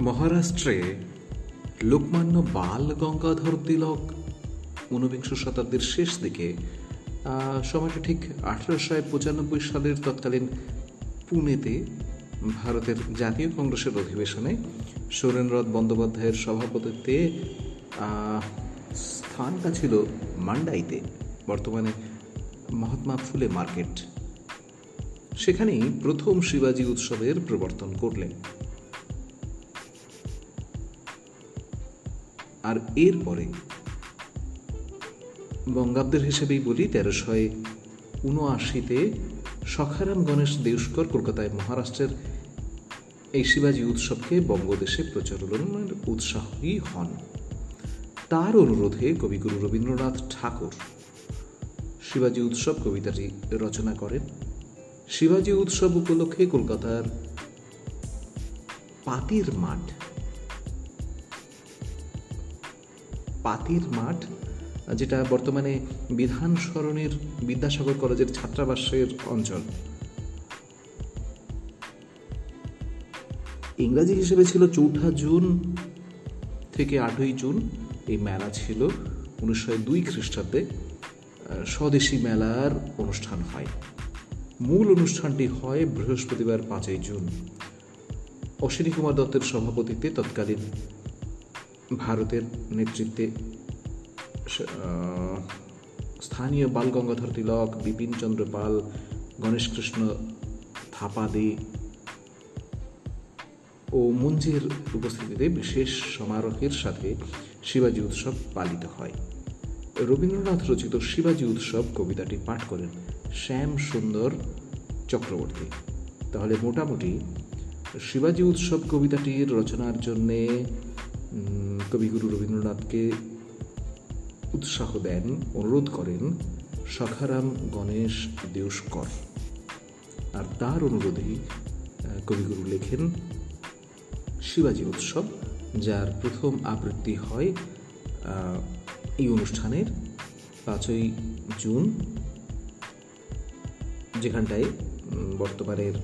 মহারাষ্ট্রে লোকমান্য বাল গঙ্গাধর তিলক ঊনবিংশ শতাব্দীর শেষ দিকে সময়টা ঠিক আঠেরোশো পঁচানব্বই সালের তৎকালীন পুনেতে ভারতের জাতীয় কংগ্রেসের অধিবেশনে সুরেন্দ্রনাথ বন্দ্যোপাধ্যায়ের সভাপতিত্বে স্থানটা ছিল মান্ডাইতে, বর্তমানে মহাত্মা ফুলে মার্কেট। সেখানেই প্রথম শিবাজি উৎসবের প্রবর্তন করলেন। আর এরপরে। বঙ্গাব্দের হিসেবেই বলি, তেরোশয় উনআশিতে সখারাম গণেশ দেউস্কর কলকাতায় মহারাষ্ট্রের এই শিবাজী উৎসবকে বঙ্গদেশে প্রচলনের উৎসাহী হন। তার অনুরোধে কবিগুরু রবীন্দ্রনাথ ঠাকুর শিবাজী উৎসব কবিতাটি রচনা করেন। শিবাজী উৎসব উপলক্ষে কলকাতার পাতির মাঠ পাতির মাঠ, যেটা বর্তমানে বিধান সরণির বিদ্যাসাগর কলেজের ছাত্রাবাসের অঞ্চল। ইংরাজি হিসেবে ছিল চৌঠা জুন থেকে আটই জুন। এই মেলা ছিল উনিশশো দুই খ্রিস্টাব্দে। স্বদেশী মেলার অনুষ্ঠান হয়। মূল অনুষ্ঠানটি হয় বৃহস্পতিবার পাঁচই জুন। অশ্বিনী কুমার দত্তের সভাপতিত্বে তৎকালীন ভারতের নেতৃত্বে স্থানীয় বাল গঙ্গাধর তিলক, বিপিন চন্দ্র পাল, গণেশ কৃষ্ণ থাপাদে ও মঞ্জের উপস্থিতিতে বিশেষ সমারোহের সাথে শিবাজি উৎসব পালিত হয়। রবীন্দ্রনাথ রচিত শিবাজি উৎসব কবিতাটি পাঠ করেন শ্যাম সুন্দর চক্রবর্তী। তাহলে মোটামুটি শিবাজি উৎসব কবিতাটির রচনার জন্যে কবিগুরু রবীন্দ্রনাথকে উৎসাহ দেন, অনুরোধ করেন, সখারাম গণেশ দেউস্কর আর তার অনুরোধে কবিগুরু লেখেন, শিবাজি উৎসব, যার প্রথম আবৃত্তি হয় এই অনুষ্ঠানের পাঁচই জুন, যেখানটায় বর্তমানের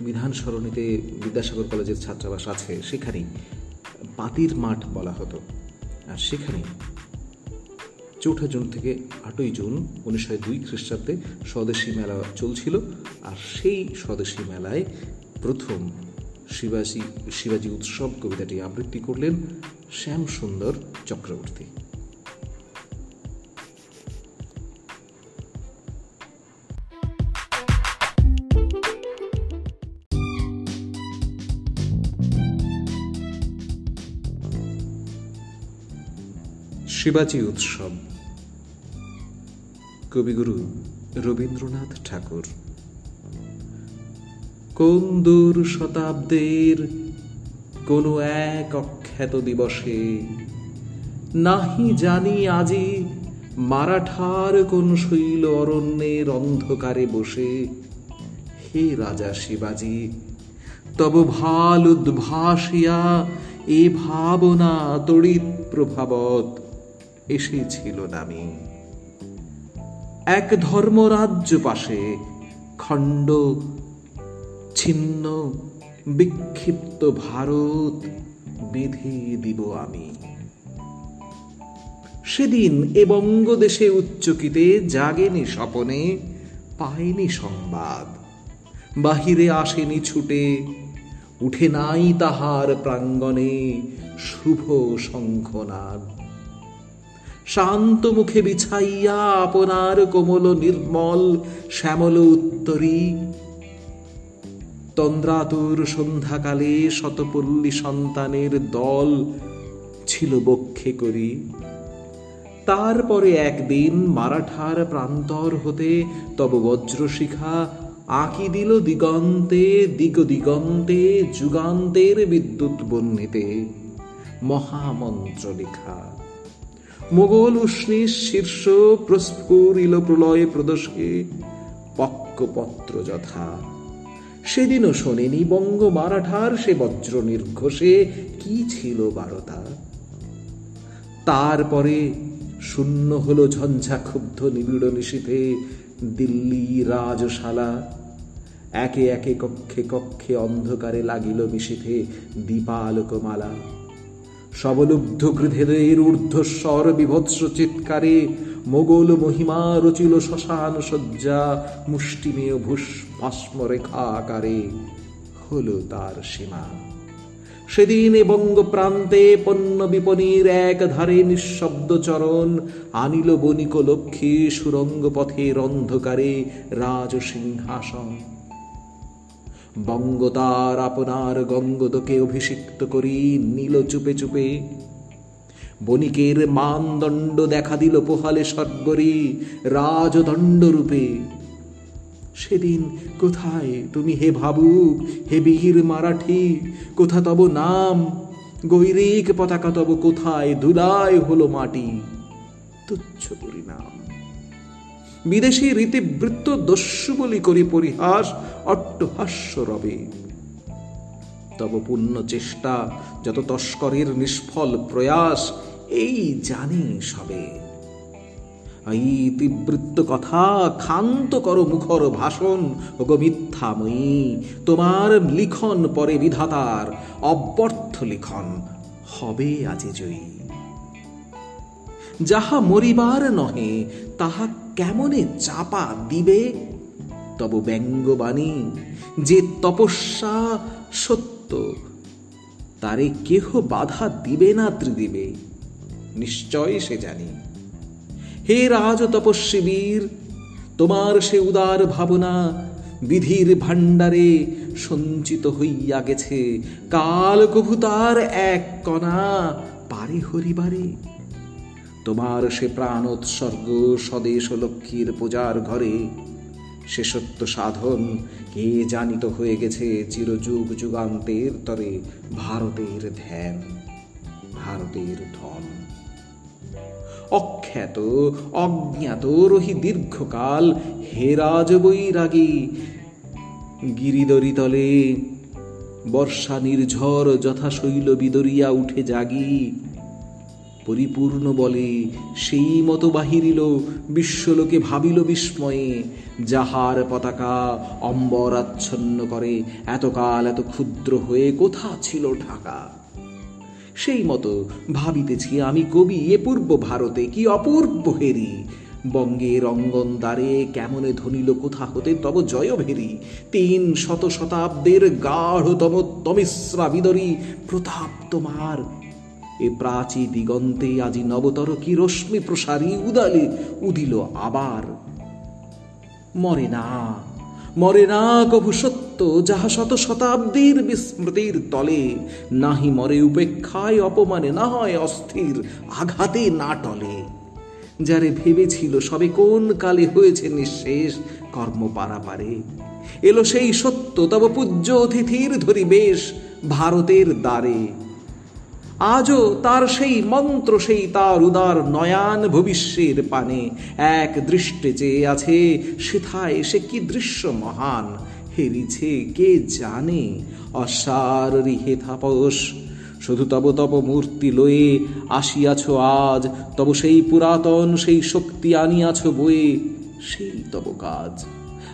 বিধান সরণিতে বিদ্যাসাগর কলেজের ছাত্রাবাস আছে, সেখানেই পাতির মাঠ বলা হতো। আর সেখানে চৌঠা জুন থেকে আটই জুন উনিশশো দুই খ্রিস্টাব্দে স্বদেশী মেলা চলছিল, আর সেই স্বদেশী মেলায় প্রথম শিবাজি শিবাজি উৎসব কবিতাটি আবৃত্তি করলেন শ্যাম সুন্দর চক্রবর্তী। শিবাজি উৎসব। কবিগুরু রবীন্দ্রনাথ ঠাকুর। কোন দূর শতাব্দের কোনো এক অখ্যাত দিবসে নাহি জানি আজি মারাঠার কোন শৈল অরণ্যের অন্ধকারে বসে। হে রাজা শিবাজি, তব ভালো উদ্ভাসিয়া এ ভাবনা তড়িৎ প্রভাবত। এসেছিল নামি এক ধর্মরাজ্য পাশে খণ্ড, ছিন্ন, বিক্ষিপ্ত ভারত বেঁধে দিব আমি। সেদিন এ বঙ্গদেশে উচ্চকিতে জাগেনি স্বপনে, পায়নি সংবাদ। বাহিরে আসেনি ছুটে, উঠে নাই তাহার প্রাঙ্গণে শুভ শঙ্খনাদ। শান্ত মুখে বিছাইয়া আপনার কোমল নির্মল শ্যামল উত্তরী। তন্দ্রাতুর সন্ধ্যাকালে শতপল্লী সন্তানের দল ছিল বক্ষে করি। তারপরে একদিন মারাঠার প্রান্তর হতে তব বজ্রশিখা আঁকি দিল দিগন্তে দিগ দিগন্তে যুগান্তের বিদ্যুৎ বন্যিতে মহামন্ত্র লেখা মোগল উষ্ণীর শীর্ষ প্রস্ফুরিল প্রলয়ে প্রদোষে পক্কপত্র যথা। সেদিনও শোনেনি বঙ্গ মারাঠার সে বজ্র নির্ঘোষে কি ছিল বারতা। তারপরে শূন্য হল ঝঞ্ঝা ক্ষুব্ধ নিবিড় নিশীথে দিল্লি রাজশালা। একে একে কক্ষে কক্ষে অন্ধকারে লাগিল মিশিতে দীপালোকমালা। সবলুব্ধ গৃধেদের ঊর্ধ্বস্বর বিভৎস চিৎকারে মোগল মহিমা রচিল শ্মশান শয্যা মুষ্টিমেয় ভূষ রেখা আকারে হলো তার সীমা। সেদিন বঙ্গ প্রান্তে পণ্য বিপণীর এক ধারে নিঃশব্দ চরণ আনিল বণিক লক্ষ্মী সুরঙ্গ পথের অন্ধকারে রাজ সিংহাসন বঙ্গতার আপনার গঙ্গদকে অভিষিক্ত করি নীল চুপে চুপে। বণিকের মানদণ্ড দেখা দিল পোহালে স্বর্গরে রাজদণ্ড রূপে। সেদিন কোথায় তুমি হে ভাবুক, হে বীর মারাঠি, কোথা তব নাম? গৈরিক পতাকা তব কোথায়, ধুলায় হলো মাটি। তুচ্ছ পরিণাম। বিদেশি রীতিবৃত্ত দস্যু বলি করি পরিহাস অট্টহাস্য রবে তব পূর্ণ চেষ্টা, যত তস্করের নিষ্ফল প্রয়াস, এই জানি সবে। ইতিবৃত্ত কথা ক্ষান্ত কর মুখর ভাষণ গো মিথ্যাময়ী, তোমার লিখন পরে বিধাতার, অব্যর্থ লিখন হবে আজি জয়ী। যাহা মরিবার নহে তাহা কেমনে চাপা দিবে? তব ব্যঙ্গবাণী যে তপস্যা সত্য, তারে কেহ বাধা দিবে না ত্রিদিবে। নিশ্চয় সে জানি। হে রাজ তপস্বী বীর, তোমার সে উদার ভাবনা বিধির ভাণ্ডারে সঞ্চিত হইয়া গেছে। কাল কভু তার এক কণা পারে হরিবারে তোমার সে প্রাণোৎসর্গ স্বদেশ লক্ষ্মীর পূজার ঘরে। সে সত্য সাধন কে জানিত হয়ে গেছে চিরযুগ যুগান্তের তরে ভারতের ধ্যান, ভারতের ধন। অখ্যাত, অজ্ঞাত রহি দীর্ঘকাল হেরাজ বৈরাগী গিরিদরি তলে বর্ষা নির্ঝর যথাশৈল বিদরিয়া উঠে জাগি। পরিপূর্ণ বলে সেই মতো বাহিরিল বিশ্বলোকে ভাবিল বিস্ময়ে, যাহার পতাকা অম্বর আচ্ছন্ন করে, এতকাল এত ক্ষুদ্র হয়ে কোথা ছিল ঢাকা? সেই মতো ভাবিতেছি আমি কবি, এ পূর্ব ভারতে কি অপূর্ব হেরি? বঙ্গের অঙ্গন দ্বারে কেমনে ধনিল, কোথা হতে তব জয় ভেরি? তিন শত শতাব্দের গাঢ়তম তমিশ্রা বিদরি প্রতাপ তোমার এ প্রাচী দিগন্তে আজি নবতর কি রশ্মি প্রসারী উদালে উদিল আবার। মরে না মরে না কভু সত্য যাহা শত শতাব্দীর বিস্মৃতির তলে, নাহি মরে উপেক্ষায় অপমানে না হয় অস্থির আঘাতে না টলে। যারে ভেবেছিল সবে কোন কালে হয়েছে নিঃশেষ কর্ম পারাপারে, এলো সেই সত্য তব পূজ্য অতিথির ধরি বেশ ভারতের দ্বারে। আজও তার সেই মন্ত্র, সেই তার উদার নয়ান ভবিষ্যের পানে। এক দৃষ্টে চেয়ে আছে, সেথায় সে কি দৃশ্য মহান? হেরিছে কে জানে? অসার রিহে থাপস। শুধু তব তব মূর্তি লয়ে আসিয়াছ আজ, তব সেই পুরাতন, সেই শক্তি আনিয়াছ বয়ে, সেই তব কাজ।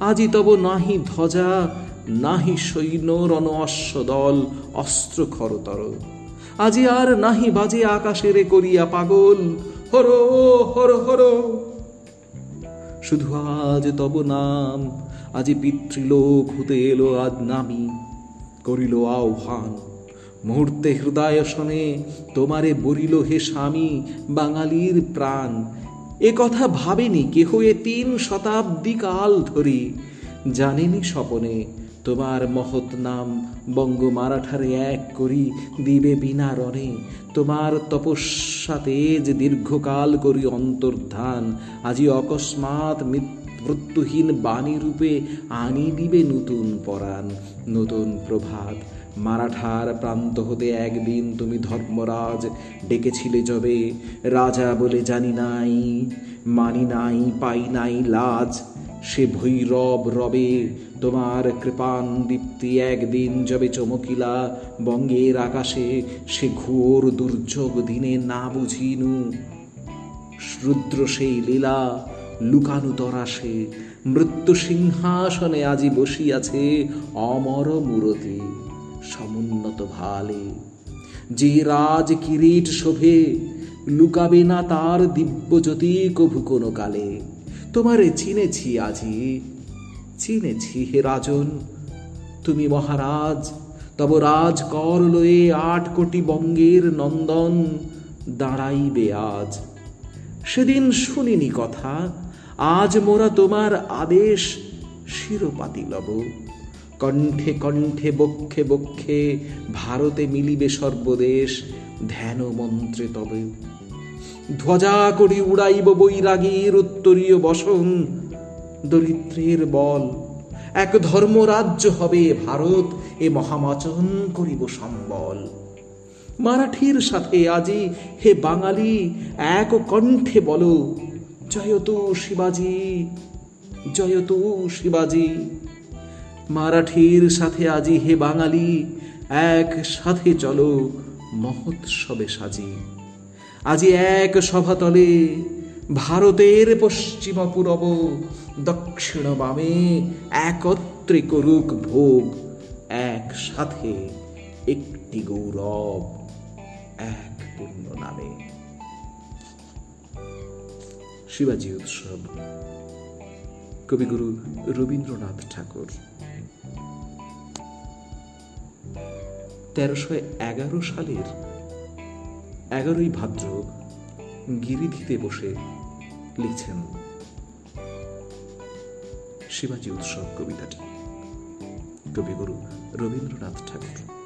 আজি তব নাহি ধ্বজা, নাহি সৈন্য রণ অশ্বদল, অস্ত্র খরতর। আজি আর নাহি বাজে আকাশেরে করিয়া পাগল। হর হর হর। শুধু আজ তব নাম, আজি পিতৃলোক হতে এলো আজ নামি, করিল আহ্বান। মুহূর্তে হৃদয় শোনে, তোমারে বরিল হে স্বামী, বাঙালির প্রাণ। এ কথা ভাবেনি কেহ এ তিন শতাব্দী কাল ধরি। জানেনি স্বপনে তোমার মহৎ নাম বঙ্গ মারাঠারে এক করি দিবে বিনা রণে। তোমার তপস্যাতে যে দীর্ঘকাল করি অন্তর্ধান। আজি অকস্মাৎ মৃত্যুহীন বাণী রূপে আনি দিবে নতুন পরাণ, নতুন প্রভাত। মারাঠার প্রান্ত হতে একদিন তুমি ধর্মরাজ ডেকেছিলে যবে। রাজা বলে জানি নাই, মানি নাই, পাই নাই লাজ। সে ভৈরব রবে, তোমার কৃপান দীপ্তি একদিন যবে চমকিলা বঙ্গের আকাশে, সে ঘোর দুর্যোগ দিনে না বুঝিনু। রুদ্র সেই লীলা, লুকানু তরাসে, মৃত্যু সিংহাসনে আজি বসিয়াছে অমর মূরতি, সমুন্নত ভালে। যে রাজ কিরিট শোভে, লুকাবে না তার দিব্যজ্যোতি, কভু কোনো কালে। তোমারে চিনেছি আজি। চিনেছি হে রাজন। তুমি মহারাজ, তব রাজ কর লয়ে আট কোটি বঙ্গের নন্দন দাঁড়াইবে আজ। সেদিন শুনিনি কথা, আজ মোরা তোমার আদেশ শিরোপাতি লব। কণ্ঠে কণ্ঠে, বক্ষে বক্ষে ভারতে মিলিবে সর্বদেশ ধ্যান মন্ত্রে তবে। ধ্বজা করি উড়াইব বৈরাগীর উত্তরীয় বসন, দরিদ্রের বল। এক ধর্মরাজ্য হবে ভারত, এ মহামাচন করিব সম্বল। মারাঠির সাথে আজি হে বাঙালি, এক কণ্ঠে বলো জয়তু শিবাজি জয়তু শিবাজি। মারাঠির সাথে আজি হে বাঙালি এক সাথে চলো মহোৎসবে সাজি। আজি এক সভাতলে ভারতের পশ্চিম পূরব দক্ষিণ বামে একত্রে করুক ভোগ এক সাথে একটি গৌরব, এক পূর্ণ নামে। শিবাজি উৎসব। কবিগুরু রবীন্দ্রনাথ ঠাকুর। তেরোশো এগারো সালের এগারোই ভাদ্র গিরিধিতে বসে লিখছেন শিবাজী উৎসব কবিতাটি। কবিগুরু রবীন্দ্রনাথ ঠাকুর।